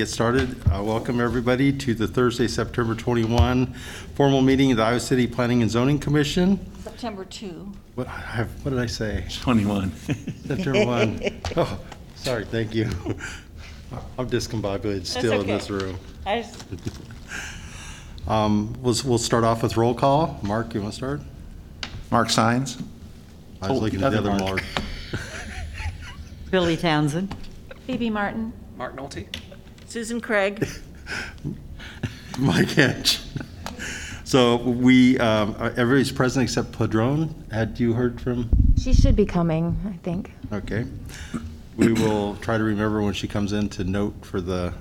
get started. Uh, Welcome, everybody, to the Thursday, September 21 formal meeting of the Iowa City Planning and Zoning Commission. September 2. What I have- what did I say? 21. September 1. Oh, sorry, thank you. I'm discombobulated still in okay. this room. I just, Um, We'll we'll start off with roll call. Mark, you want to start? Mark Signs? I was Oh, looking at the other other Mark. Mark. Billy Townsend. Phoebe Martin, Mark Nolte? Susan Craig, Mike Hensch. So we, um, everybody's present except Padron. Had you heard from? She should be coming, I think. Okay. We will try to remember when she comes in to note for the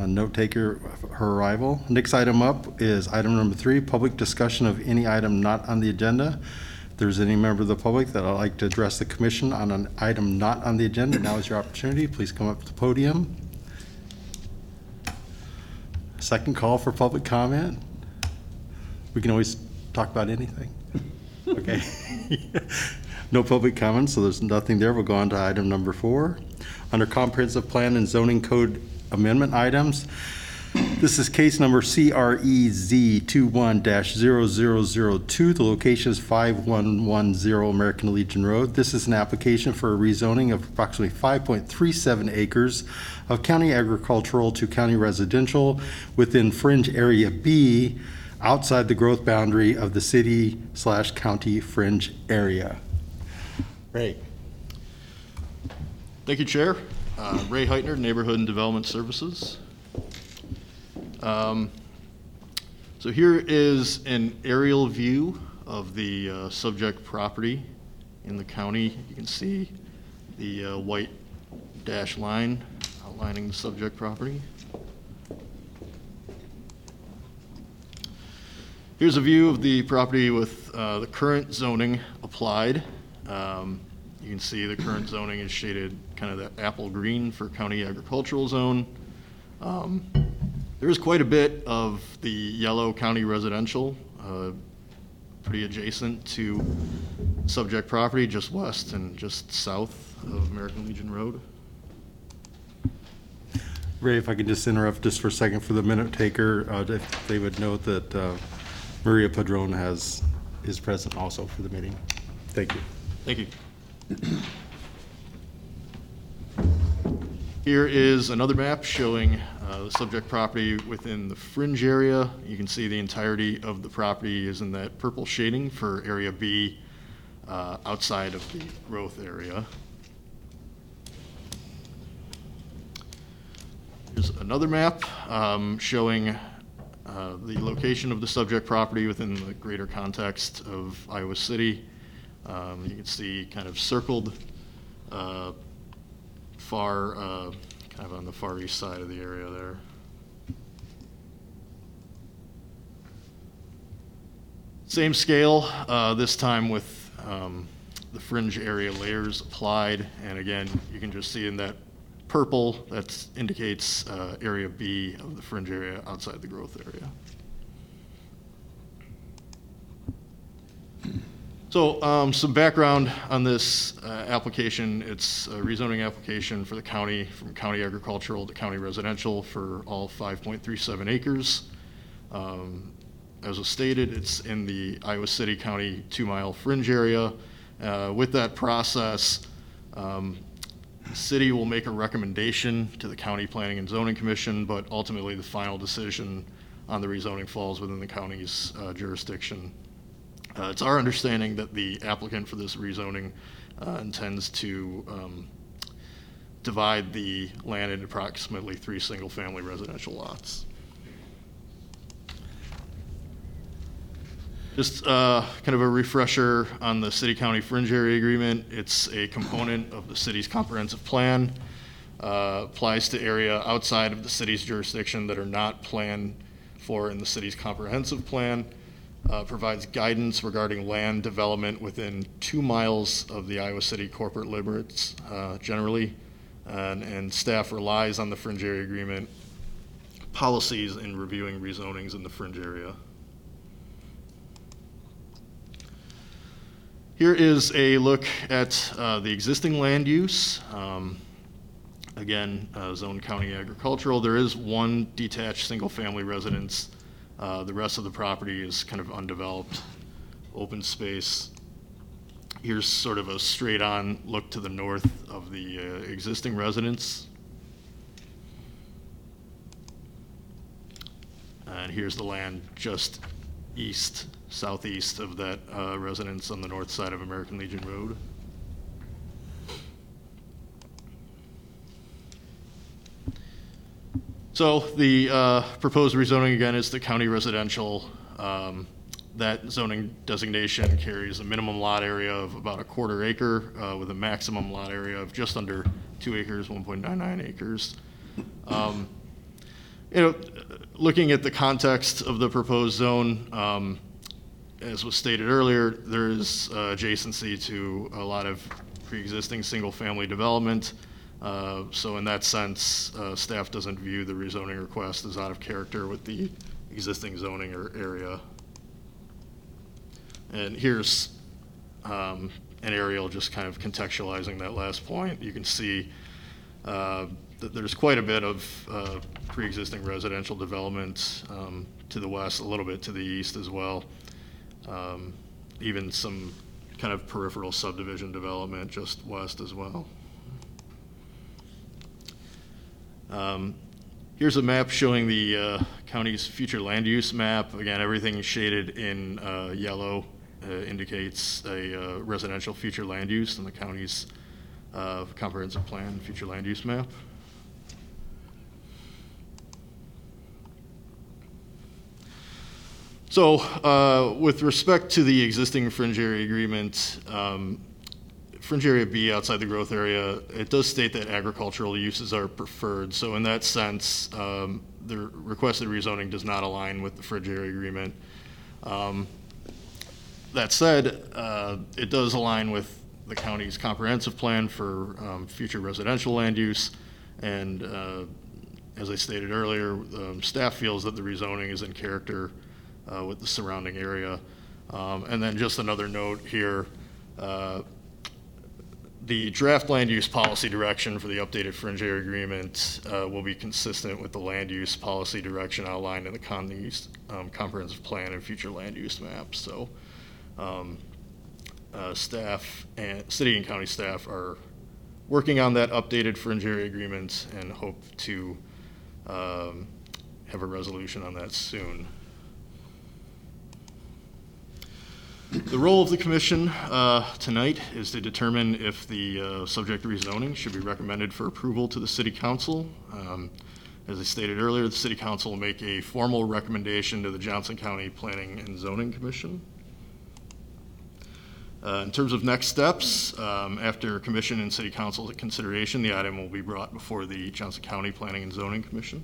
uh, note taker her arrival. Next item up is item number three, public discussion of any item not on the agenda. If there's any member of the public that would like to address the commission on an item not on the agenda, now is your opportunity. Please come up to the podium. Second call for public comment. We can always talk about anything. Okay. No public comments, so there's nothing there. We'll go on to item number four. Under comprehensive plan and zoning code amendment items, this is case number E CREZ 21-0002. The location is 5110 American Legion Road. This is an application for a rezoning of approximately 5.37 acres of county agricultural to county residential within Fringe Area B outside the growth boundary of the city slash county fringe area. Ray. Thank you, Chair. Uh, Ray Heitner, Neighborhood and Development Services. Um, So here is an aerial view of the uh, subject property in the county. You can see the uh, white dash line outlining the subject property. Here's a view of the property with uh, the current zoning applied. Um, You can see the current zoning is shaded kind of that apple green for county agricultural zone. Um, There is quite a bit of the yellow county residential, uh, pretty adjacent to subject property, just west and just south of American Legion Road. Ray, if I could just interrupt just for a second for the minute taker, uh, if they would note that uh, Maria Padron has, is present also for the meeting. Thank you. Thank you. Here is another map showing uh, the subject property within the fringe area. You can see the entirety of the property is in that purple shading for Area B uh, outside of the growth area. Here's another map um, showing uh, the location of the subject property within the greater context of Iowa City. Um, You can see kind of circled uh, far, uh, kind of on the far east side of the area there. Same scale, uh, this time with um, the fringe area layers applied. And again, you can just see in that purple, that indicates uh, Area B of the fringe area outside the growth area. So, um, some background on this, uh, application. It's a rezoning application for the county, from county agricultural to county residential for all five point three seven acres. Um, As was stated, it's in the Iowa City County two-mile fringe area. Uh, with that process, um, the city will make a recommendation to the County Planning and Zoning Commission, but ultimately the final decision on the rezoning falls within the county's uh, jurisdiction. Uh, It's our understanding that the applicant for this rezoning uh, intends to um, divide the land into approximately three single-family residential lots. Just uh, kind of a refresher on the city-county fringe area agreement. It's a component of the city's comprehensive plan. uh, Applies to area outside of the city's jurisdiction that are not planned for in the city's comprehensive plan. Uh, Provides guidance regarding land development within two miles of the Iowa City corporate limits uh, generally. And and staff relies on the fringe area agreement policies in reviewing rezonings in the fringe area. Here is a look at uh, the existing land use. Um, again, uh, zone county agricultural. There is one detached, single-family residence. Uh, The rest of the property is kind of undeveloped, open space. Here's sort of a straight-on look to the north of the uh, existing residence. And here's the land just east, southeast of that uh, residence on the north side of American Legion Road. So the uh, proposed rezoning again is the county residential. Um, That zoning designation carries a minimum lot area of about a quarter acre uh, with a maximum lot area of just under two acres, 1.99 acres. Um, You know, looking at the context of the proposed zone, um, as was stated earlier, there is uh, adjacency to a lot of pre-existing single-family development. Uh, So in that sense, uh, staff doesn't view the rezoning request as out of character with the existing zoning or area. And here's um, an aerial just kind of contextualizing that last point. You can see uh, that there's quite a bit of uh, pre-existing residential development um, to the west, a little bit to the east as well. Um, Even some kind of peripheral subdivision development just west as well. Um, Here's a map showing the uh, county's future land use map. Again, everything shaded in uh, yellow uh, indicates a uh, residential future land use in the county's uh, comprehensive plan, future land use map. So, uh, with respect to the existing fringe area agreement, um, fringe area B outside the growth area, it does state that agricultural uses are preferred. So in that sense, um, the requested rezoning does not align with the fringe area agreement. Um, That said, uh, it does align with the county's comprehensive plan for um, future residential land use. And uh, as I stated earlier, um, staff feels that the rezoning is in character uh, with the surrounding area. Um, And then just another note here, uh, the draft land use policy direction for the updated fringe area agreement uh, will be consistent with the land use policy direction outlined in the county's um, comprehensive plan and future land use maps. So um, uh, staff and, city and county staff are working on that updated fringe area agreement and hope to um, have a resolution on that soon. The role of the commission uh, tonight is to determine if the uh, subject rezoning should be recommended for approval to the city council. Um, As I stated earlier, the city council will make a formal recommendation to the Johnson County Planning and Zoning Commission. Uh, In terms of next steps, um, after commission and city council consideration, the item will be brought before the Johnson County Planning and Zoning Commission.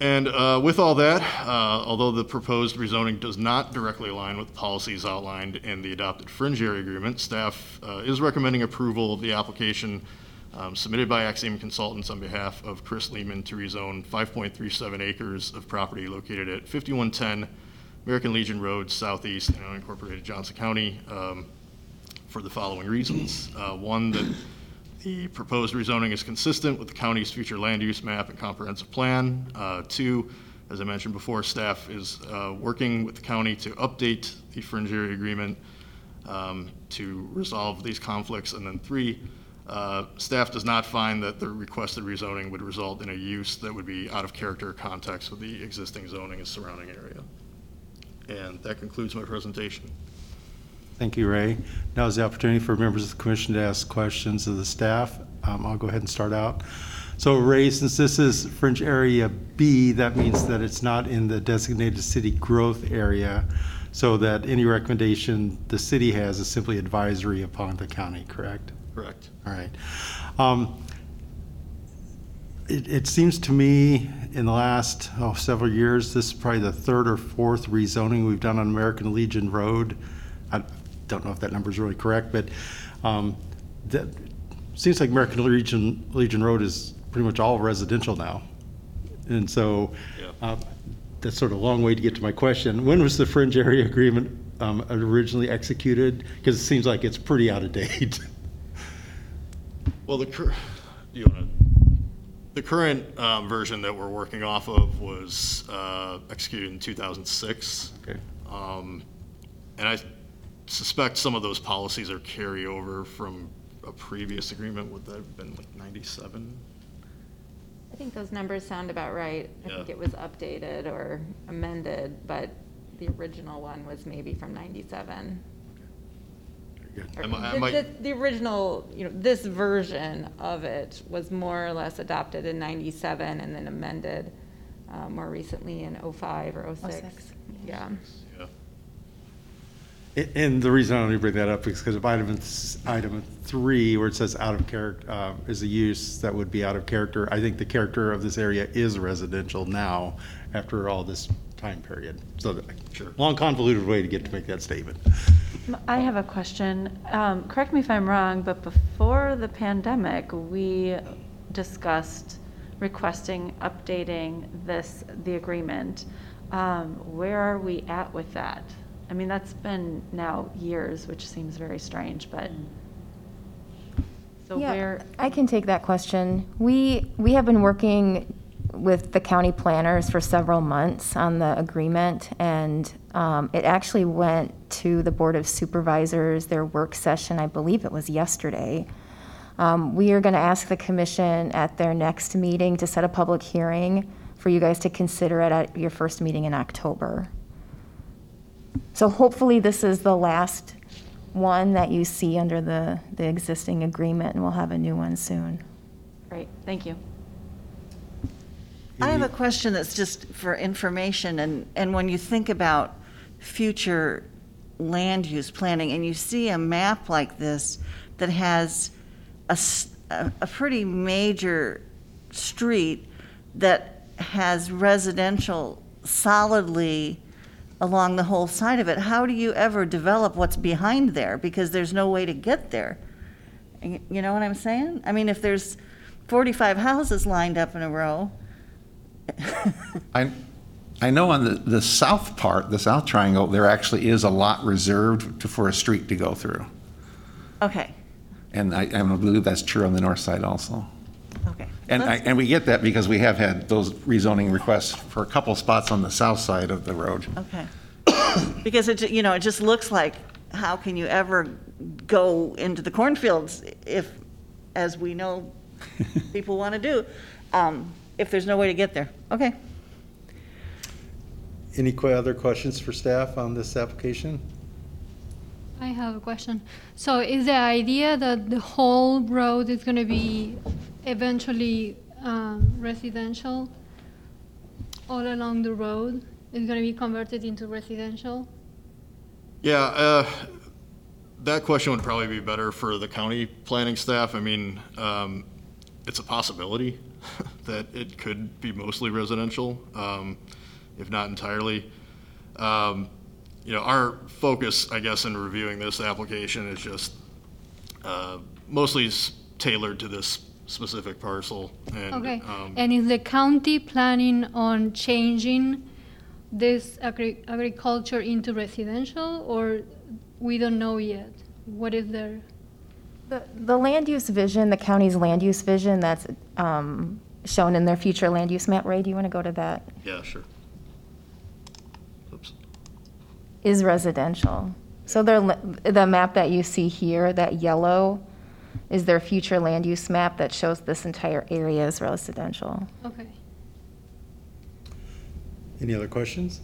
And uh, with all that, uh, although the proposed rezoning does not directly align with policies outlined in the adopted fringe area agreement, staff uh, is recommending approval of the application um, submitted by Axiom Consultants on behalf of Chris Lehman to rezone 5.37 acres of property located at 5110 American Legion Road Southeast in unincorporated Johnson County um, for the following reasons. Uh, One, that the proposed rezoning is consistent with the county's future land use map and comprehensive plan. Uh, Two, as I mentioned before, staff is uh, working with the county to update the fringe area agreement um, to resolve these conflicts. And then three, uh, staff does not find that the requested rezoning would result in a use that would be out of character context with the existing zoning and surrounding area. And that concludes my presentation. Thank you, Ray. Now is the opportunity for members of the commission to ask questions of the staff. Um, I'll go ahead and start out. So Ray, since this is fringe area B, that means that it's not in the designated city growth area, so that any recommendation the city has is simply advisory upon the county, correct? Correct. All right. Um, It, it seems to me in the last, oh, several years, this is probably the third or fourth rezoning we've done on American Legion Road. I don't know if that number is really correct, but um, that, seems like American Legion, Legion Road is pretty much all residential now. And so, Yeah. uh, that's sort of a long way to get to my question. When was the fringe area agreement um, originally executed? Because it seems like it's pretty out of date. Well, the cur, you wanna, the current, um, version that we're working off of was, uh, executed in two thousand six. Okay. Um, and I suspect some of those policies are carryover from a previous agreement, would that have been like ninety-seven? I think those numbers sound about right. I think Yeah. it was updated or amended, but the original one was maybe from 97. Very. Or I mi- I the- might- the- The original, you know, this version of it was more or less adopted in 97 and then amended uh, more recently in '05 or '06. 06. Yeah. Yeah. A- And the reason I only bring that up is because of item, item three, where it says out of character, uh, is a use that would be out of character. I think the character of this area is residential now, after all this time period. So, the- Sure. long convoluted way to get to make that statement. I have a question. Um, Correct me if I'm wrong, but before the pandemic, we discussed requesting, updating this, the agreement. Um, Where are we at with that? I mean, that's been now years, which seems very strange, but. So Yeah, where, I can take that question. We, we have been working with the county planners for several months on the agreement, and um, it actually went to the Board of Supervisors, their work session, I believe it was yesterday. Um, We are going to ask the commission at their next meeting to set a public hearing for you guys to consider it at your first meeting in October. So hopefully this is the last one that you see under the, the existing agreement, and we'll have a new one soon. great, thank you. I have a question that's just for information, and, and when you think about future land use planning, and you see a map like this that has a, s- a- a pretty major street that has residential solidly along the whole side of it, how do you ever develop what's behind there? Because there's no way to get there. Y- You know what I'm saying? I mean, if there's 45 houses lined up in a row, I, I know on the, the south part, the south triangle, there actually is a lot reserved to- for a street to go through. okay, And I, I believe that's true on the north side also. okay. And, I- and we get that because we have had those rezoning requests for a couple spots on the south side of the road. Okay. Because it, ju- you know, it just looks like, how can you ever go into the cornfields if, as we know, people want to do, um, if there's no way to get there? Okay. Any que- other questions for staff on this application? I have a question. So is the idea that the whole road is going to be eventually um, residential? All along the road is going to be converted into residential? Yeah, uh, that question would probably be better for the county planning staff. I mean, um, it's a possibility that it could be mostly residential, um, if not entirely. Um, You know, our focus, I guess, in reviewing this application is just uh, mostly tailored to this specific parcel. and, Okay. um, And is the county planning on changing this agri- agriculture into residential or we don't know yet? What is their, The, the land use vision, the county's land use vision that's um, shown in their future land use map, Ray, do you want to go to that? Yeah, sure. Oops. Is residential. So their, li- the map that you see here, that yellow, is their future land use map that shows this entire area as residential. okay. Any other questions?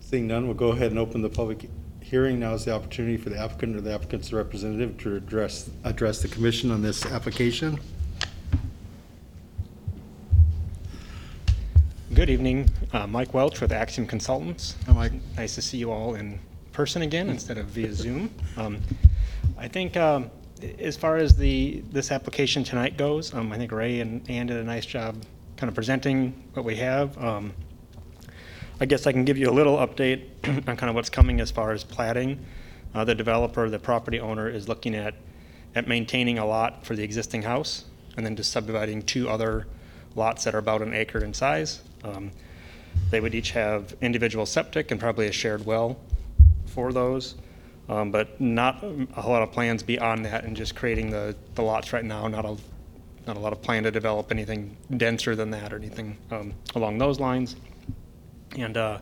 Seeing none, we'll go ahead and open the public hearing. Now is the opportunity for the applicant or the applicant's representative to address, address the commission on this application. Good evening, Uh, Mike Welch with Axiom Consultants. Hi, Mike. Nice to see you all in person again instead of via Zoom. Um, I think um, as far as the, this application tonight goes, um, I think Ray and Ann did a nice job kind of presenting what we have. Um, I guess I can give you a little update on kind of what's coming as far as platting. Uh, The developer, the property owner is looking at, at maintaining a lot for the existing house and then just subdividing two other lots that are about an acre in size. Um, They would each have individual septic and probably a shared well for those. Um, But not a whole lot of plans beyond that and just creating the, the lots right now, not a, not a lot of plan to develop anything denser than that or anything um, along those lines. And uh,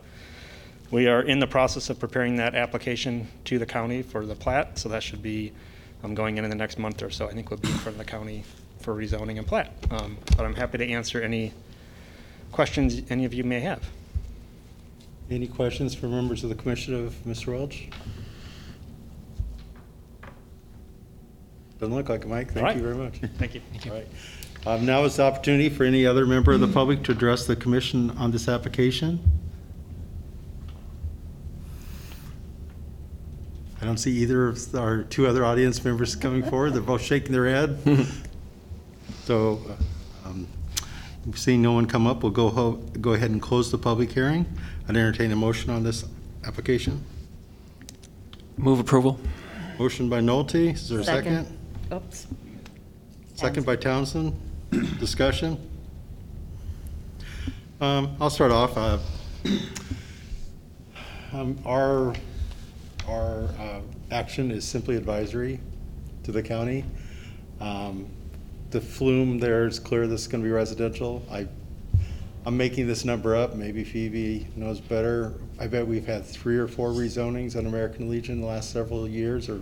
we are in the process of preparing that application to the county for the plat, so that should be um, going in in the next month or so. I think we'll be in front of the county for rezoning and plat. Um, But I'm happy to answer any questions any of you may have. Any questions for members of the commission of Mr. Welch? Doesn't look like it, Mike. All Thank right. you very much. Thank you. All right. Um, Now is the opportunity for any other member of the public to address the commission on this application. I don't see either of our two other audience members coming forward. They're both shaking their head. So, um, seeing no one come up, we'll go, ho- go ahead and close the public hearing. I'd entertain a motion on this application. Move approval. Motion by Nolte, is there a second? Oops. Second by Townsend. Discussion? Um, I'll start off. uh, um, Our, our uh, action is simply advisory to the county. Um, The FLUM there is clear this is going to be residential. I, I'm making this number up, maybe Phoebe knows better. I bet we've had three or four rezonings on American Legion in the last several years, or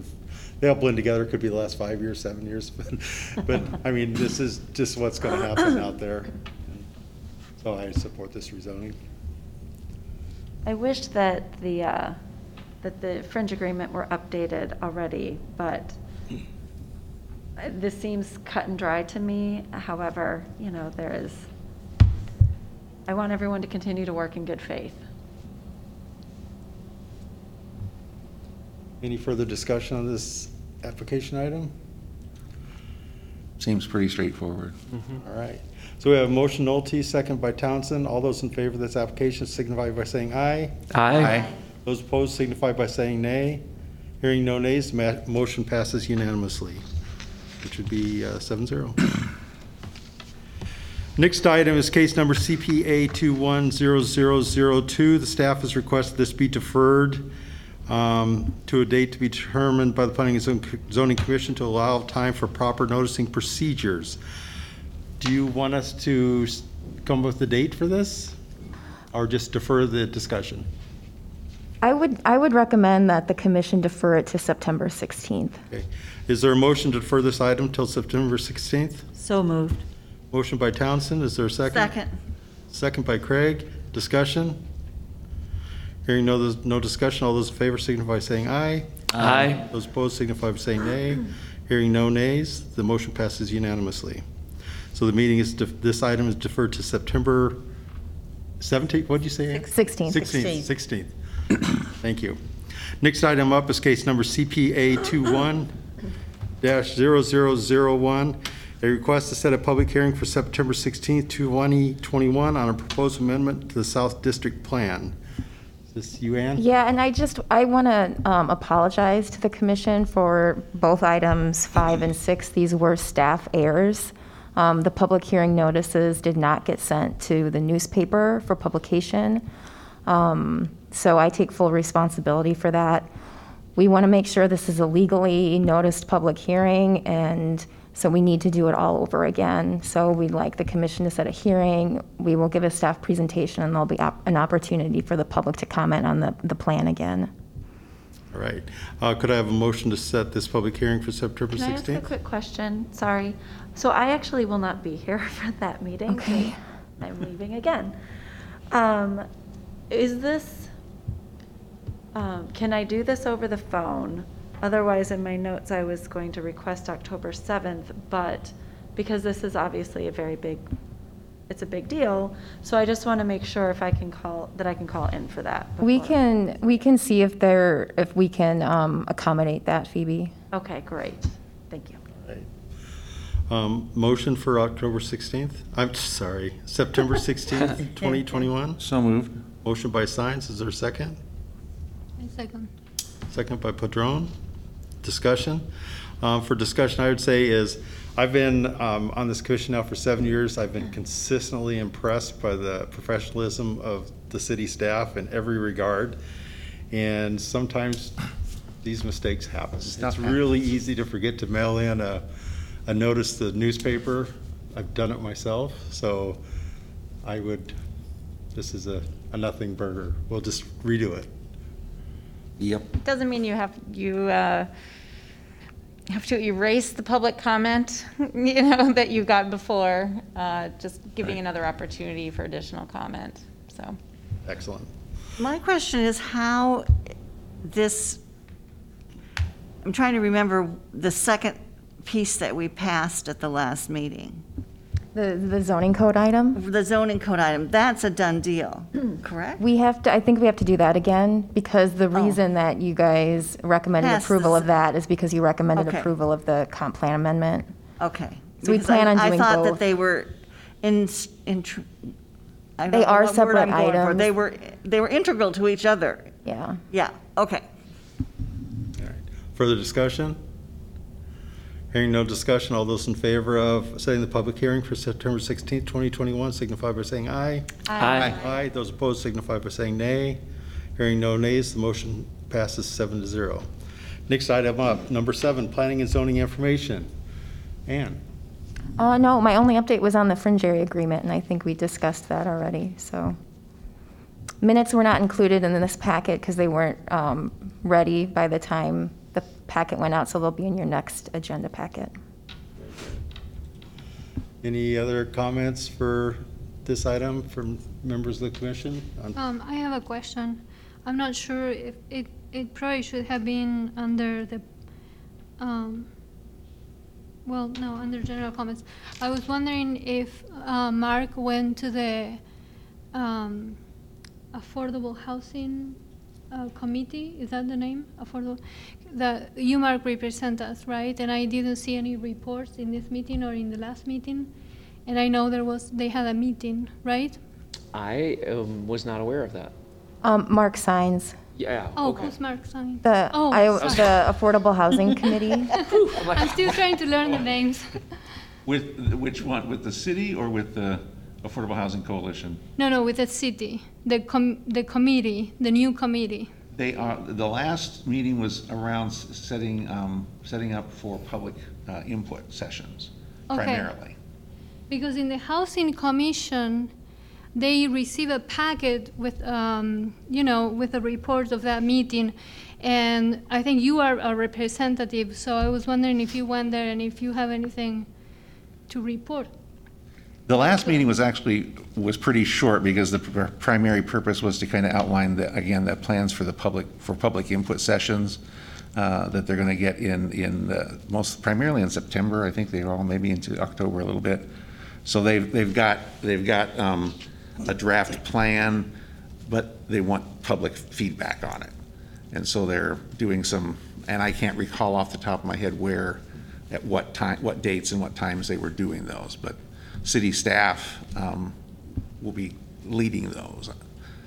they all blend together, It could be the last five years, seven years. But, I mean, this is just what's going to happen out there. So I support this rezoning. I wish that the, uh, that the fringe agreement were updated already, but this seems cut and dry to me. However, you know, there is, I want everyone to continue to work in good faith. Any further discussion on this application item? Seems pretty straightforward. Mm-hmm. All right. So we have a motion Nolte, second by Townsend. All those in favor of this application signify by saying aye. Aye. Those opposed signify by saying nay. Hearing no nays, ma- motion passes unanimously, which would be uh, seven zero. Next item is case number CPA 210002. The staff has requested this be deferred um, to a date to be determined by the Planning and Zon- Zoning Commission to allow time for proper noticing procedures. Do you want us to come up with a date for this? Or just defer the discussion? I would, I would recommend that the commission defer it to September 16th. Okay. Is there a motion to defer this item till September 16th? So moved. Motion by Townsend, is there a second? Second. Second by Craig. Discussion? Hearing no, no discussion, all those in favor signify by saying aye. Aye. Those opposed signify by saying nay. Hearing no nays, the motion passes unanimously. So the meeting is, def- this item is deferred to September 17th, what'd you say? Ann? 16th. 16th, 16th. Thank you. Next item up is case number CPA 21-0001, a request to set a public hearing for September 16th, 2021 on a proposed amendment to the South District Plan. Is this you, Ann? Yeah, and I just, I want to apologize to the commission for both items five and six. These were staff errors. Um, The public hearing notices did not get sent to the newspaper for publication. Um, So I take full responsibility for that. We want to make sure this is a legally noticed public hearing, and so we need to do it all over again. So we'd like the commission to set a hearing. We will give a staff presentation, and there'll be op- an opportunity for the public to comment on the, the plan again. All right. Uh, Could I have a motion to set this public hearing for September 16th? Can I ask a quick question? Sorry. So I actually will not be here for that meeting. Okay. I'm leaving again. Um, Is this, um, can I do this over the phone? Otherwise, in my notes, I was going to request October 7th, but because this is obviously a very big, it's a big deal, so I just want to make sure if I can call, that I can call in for that. We before. can, we can see if there, if we can um, accommodate that, Phoebe. Okay, great. Thank you. Right. Um, Motion for October 16th? I'm sorry, September 16th, 2021? So moved. Motion by Signs, is there a second? A second. Second by Padron. Discussion? Um, For discussion, I would say is, I've been um, on this commission now for seven years. I've been consistently impressed by the professionalism of the city staff in every regard. And sometimes these mistakes happen. Stuff It's really easy to forget to mail in a, a notice to the newspaper. I've done it myself, so I would, this is a, a nothing burger. We'll just redo it. Yep. Doesn't mean you have, you uh, have to erase the public comment, you know, that you got before, uh, just giving Right. another opportunity for additional comment, so. Excellent. My question is how this, I'm trying to remember the second piece that we passed at the last meeting. The, the zoning code item? The zoning code item, that's a done deal, correct? We have to, I think we have to do that again, because the Oh. reason that you guys recommended Passed approval this- of that is because you recommended Okay. approval of the comp plan amendment. Okay. So we Because I- plan on doing I thought that they were in, in, I don't They know are what word separate I'm going for. items. They were, they were integral to each other. Yeah. Yeah, okay. All right. Further discussion? Hearing no discussion, all those in favor of setting the public hearing for September 16th, 2021 signify by saying aye. Aye. Aye. Those opposed signify by saying nay. Hearing no nays, the motion passes seven to zero. Next item up, number seven, planning and zoning information. Ann? Uh, no, my only update was on the fringe area agreement, and I think we discussed that already, so. Minutes were not included in this packet because they weren't, um, ready by the time the packet went out, so they'll be in your next agenda packet. Any other comments for this item from members of the commission? on- Um, I have a question. I'm not sure if it, it probably should have been under the, um, well, no, under general comments. I was wondering if, uh, Mark went to the, um, Affordable Housing, uh, Committee, is that the name? Affordable, the, you, Mark, represent us, right? And I didn't see any reports in this meeting or in the last meeting. And I know there was, they had a meeting, right? I um, was not aware of that. Um, Mark Signs, Yeah, Oh, okay. who's Mark Stein? the, Oh, I, sorry. the Affordable Housing Committee. I'm still trying to learn the names. With, which one, with the city or with the Affordable Housing Coalition? No, no, with the city, the com, the committee, the new committee. They are, the last meeting was around s- setting, um, setting up for public uh, input sessions Okay. primarily. Because in the housing commission, they receive a packet with, um, you know, with the reports of that meeting. And I think you are a representative, so I was wondering if you went there and if you have anything to report. The last meeting was actually, was pretty short because the pr- primary purpose was to kind of outline the, again, the plans for the public, for public input sessions uh, that they're going to get in, in, most, primarily in September. I think they're all maybe into October a little bit. So they've, they've got, they've got um, a draft plan, but they want public feedback on it. And so they're doing some, and I can't recall off the top of my head where, at what time, what dates and what times they were doing those, but city staff um, will be leading those.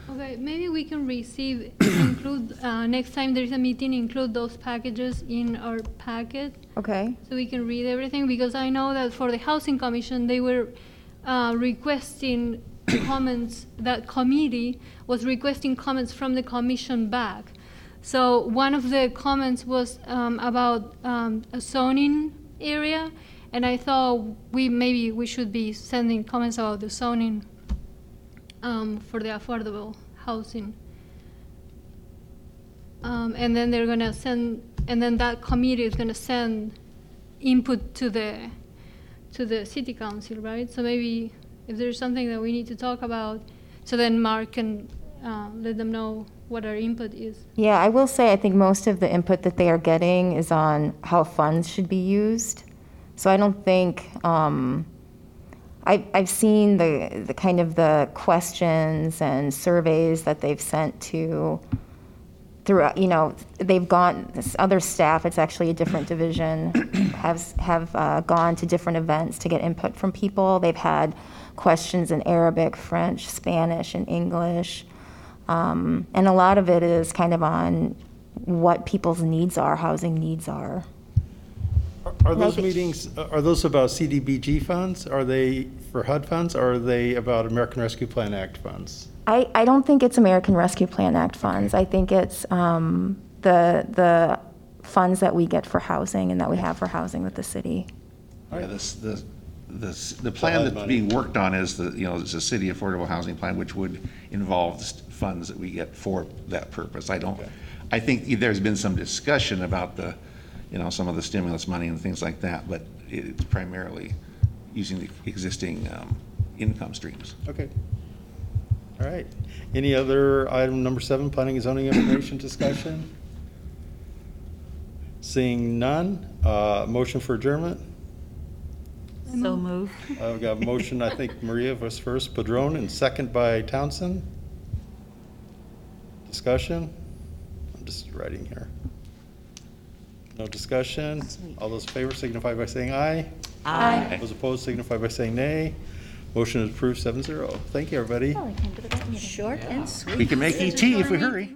Okay, maybe we can receive, include, uh, next time there's a meeting, include those packages in our packet. Okay. so we can read everything, because I know that for the Housing Commission, they were uh, requesting comments, that committee was requesting comments from the commission back. So one of the comments was um, about um, a zoning area, and I thought we, maybe we should be sending comments about the zoning um, for the affordable housing. Um, and then they're gonna send, and then that committee is gonna send input to the, to the city council, right? So maybe if there's something that we need to talk about, so then Mark can, uh, let them know what our input is. Yeah, I will say, I think most of the input that they are getting is on how funds should be used. So I don't think, um, I, I've seen the, the kind of the questions and surveys that they've sent to, throughout, you know, they've gone, this other staff, it's actually a different division, have, have uh, gone to different events to get input from people. They've had questions in Arabic, French, Spanish, and English. Um, and a lot of it is kind of on what people's needs are, housing needs are. Are those think- meetings, are those about CDBG funds? Are they for HUD funds, or are they about American Rescue Plan Act funds? I, I don't think it's American Rescue Plan Act funds. I think it's um, the, the funds that we get for housing and that we have for housing with the city. Yeah, this, the, the, the plan that's money. being worked on is the, you know, it's a city affordable housing plan, which would involve the s- funds that we get for that purpose. I don't, I think there's been some discussion about the, you know, some of the stimulus money and things like that, but it's primarily using the existing, um, income streams. Okay. All right. Any other item number seven, planning and zoning information discussion? Seeing none, uh, motion for adjournment? So moved. I've got a motion, I think Maria was first, Padron, and second by Townsend. Discussion? I'm just writing here. No discussion? All those in favor signify by saying aye. Aye. Those opposed signify by saying nay. Motion is approved seven zero. Thank you, everybody. Oh, I came to the right meeting. Short and sweet. We can make ET if we hurry.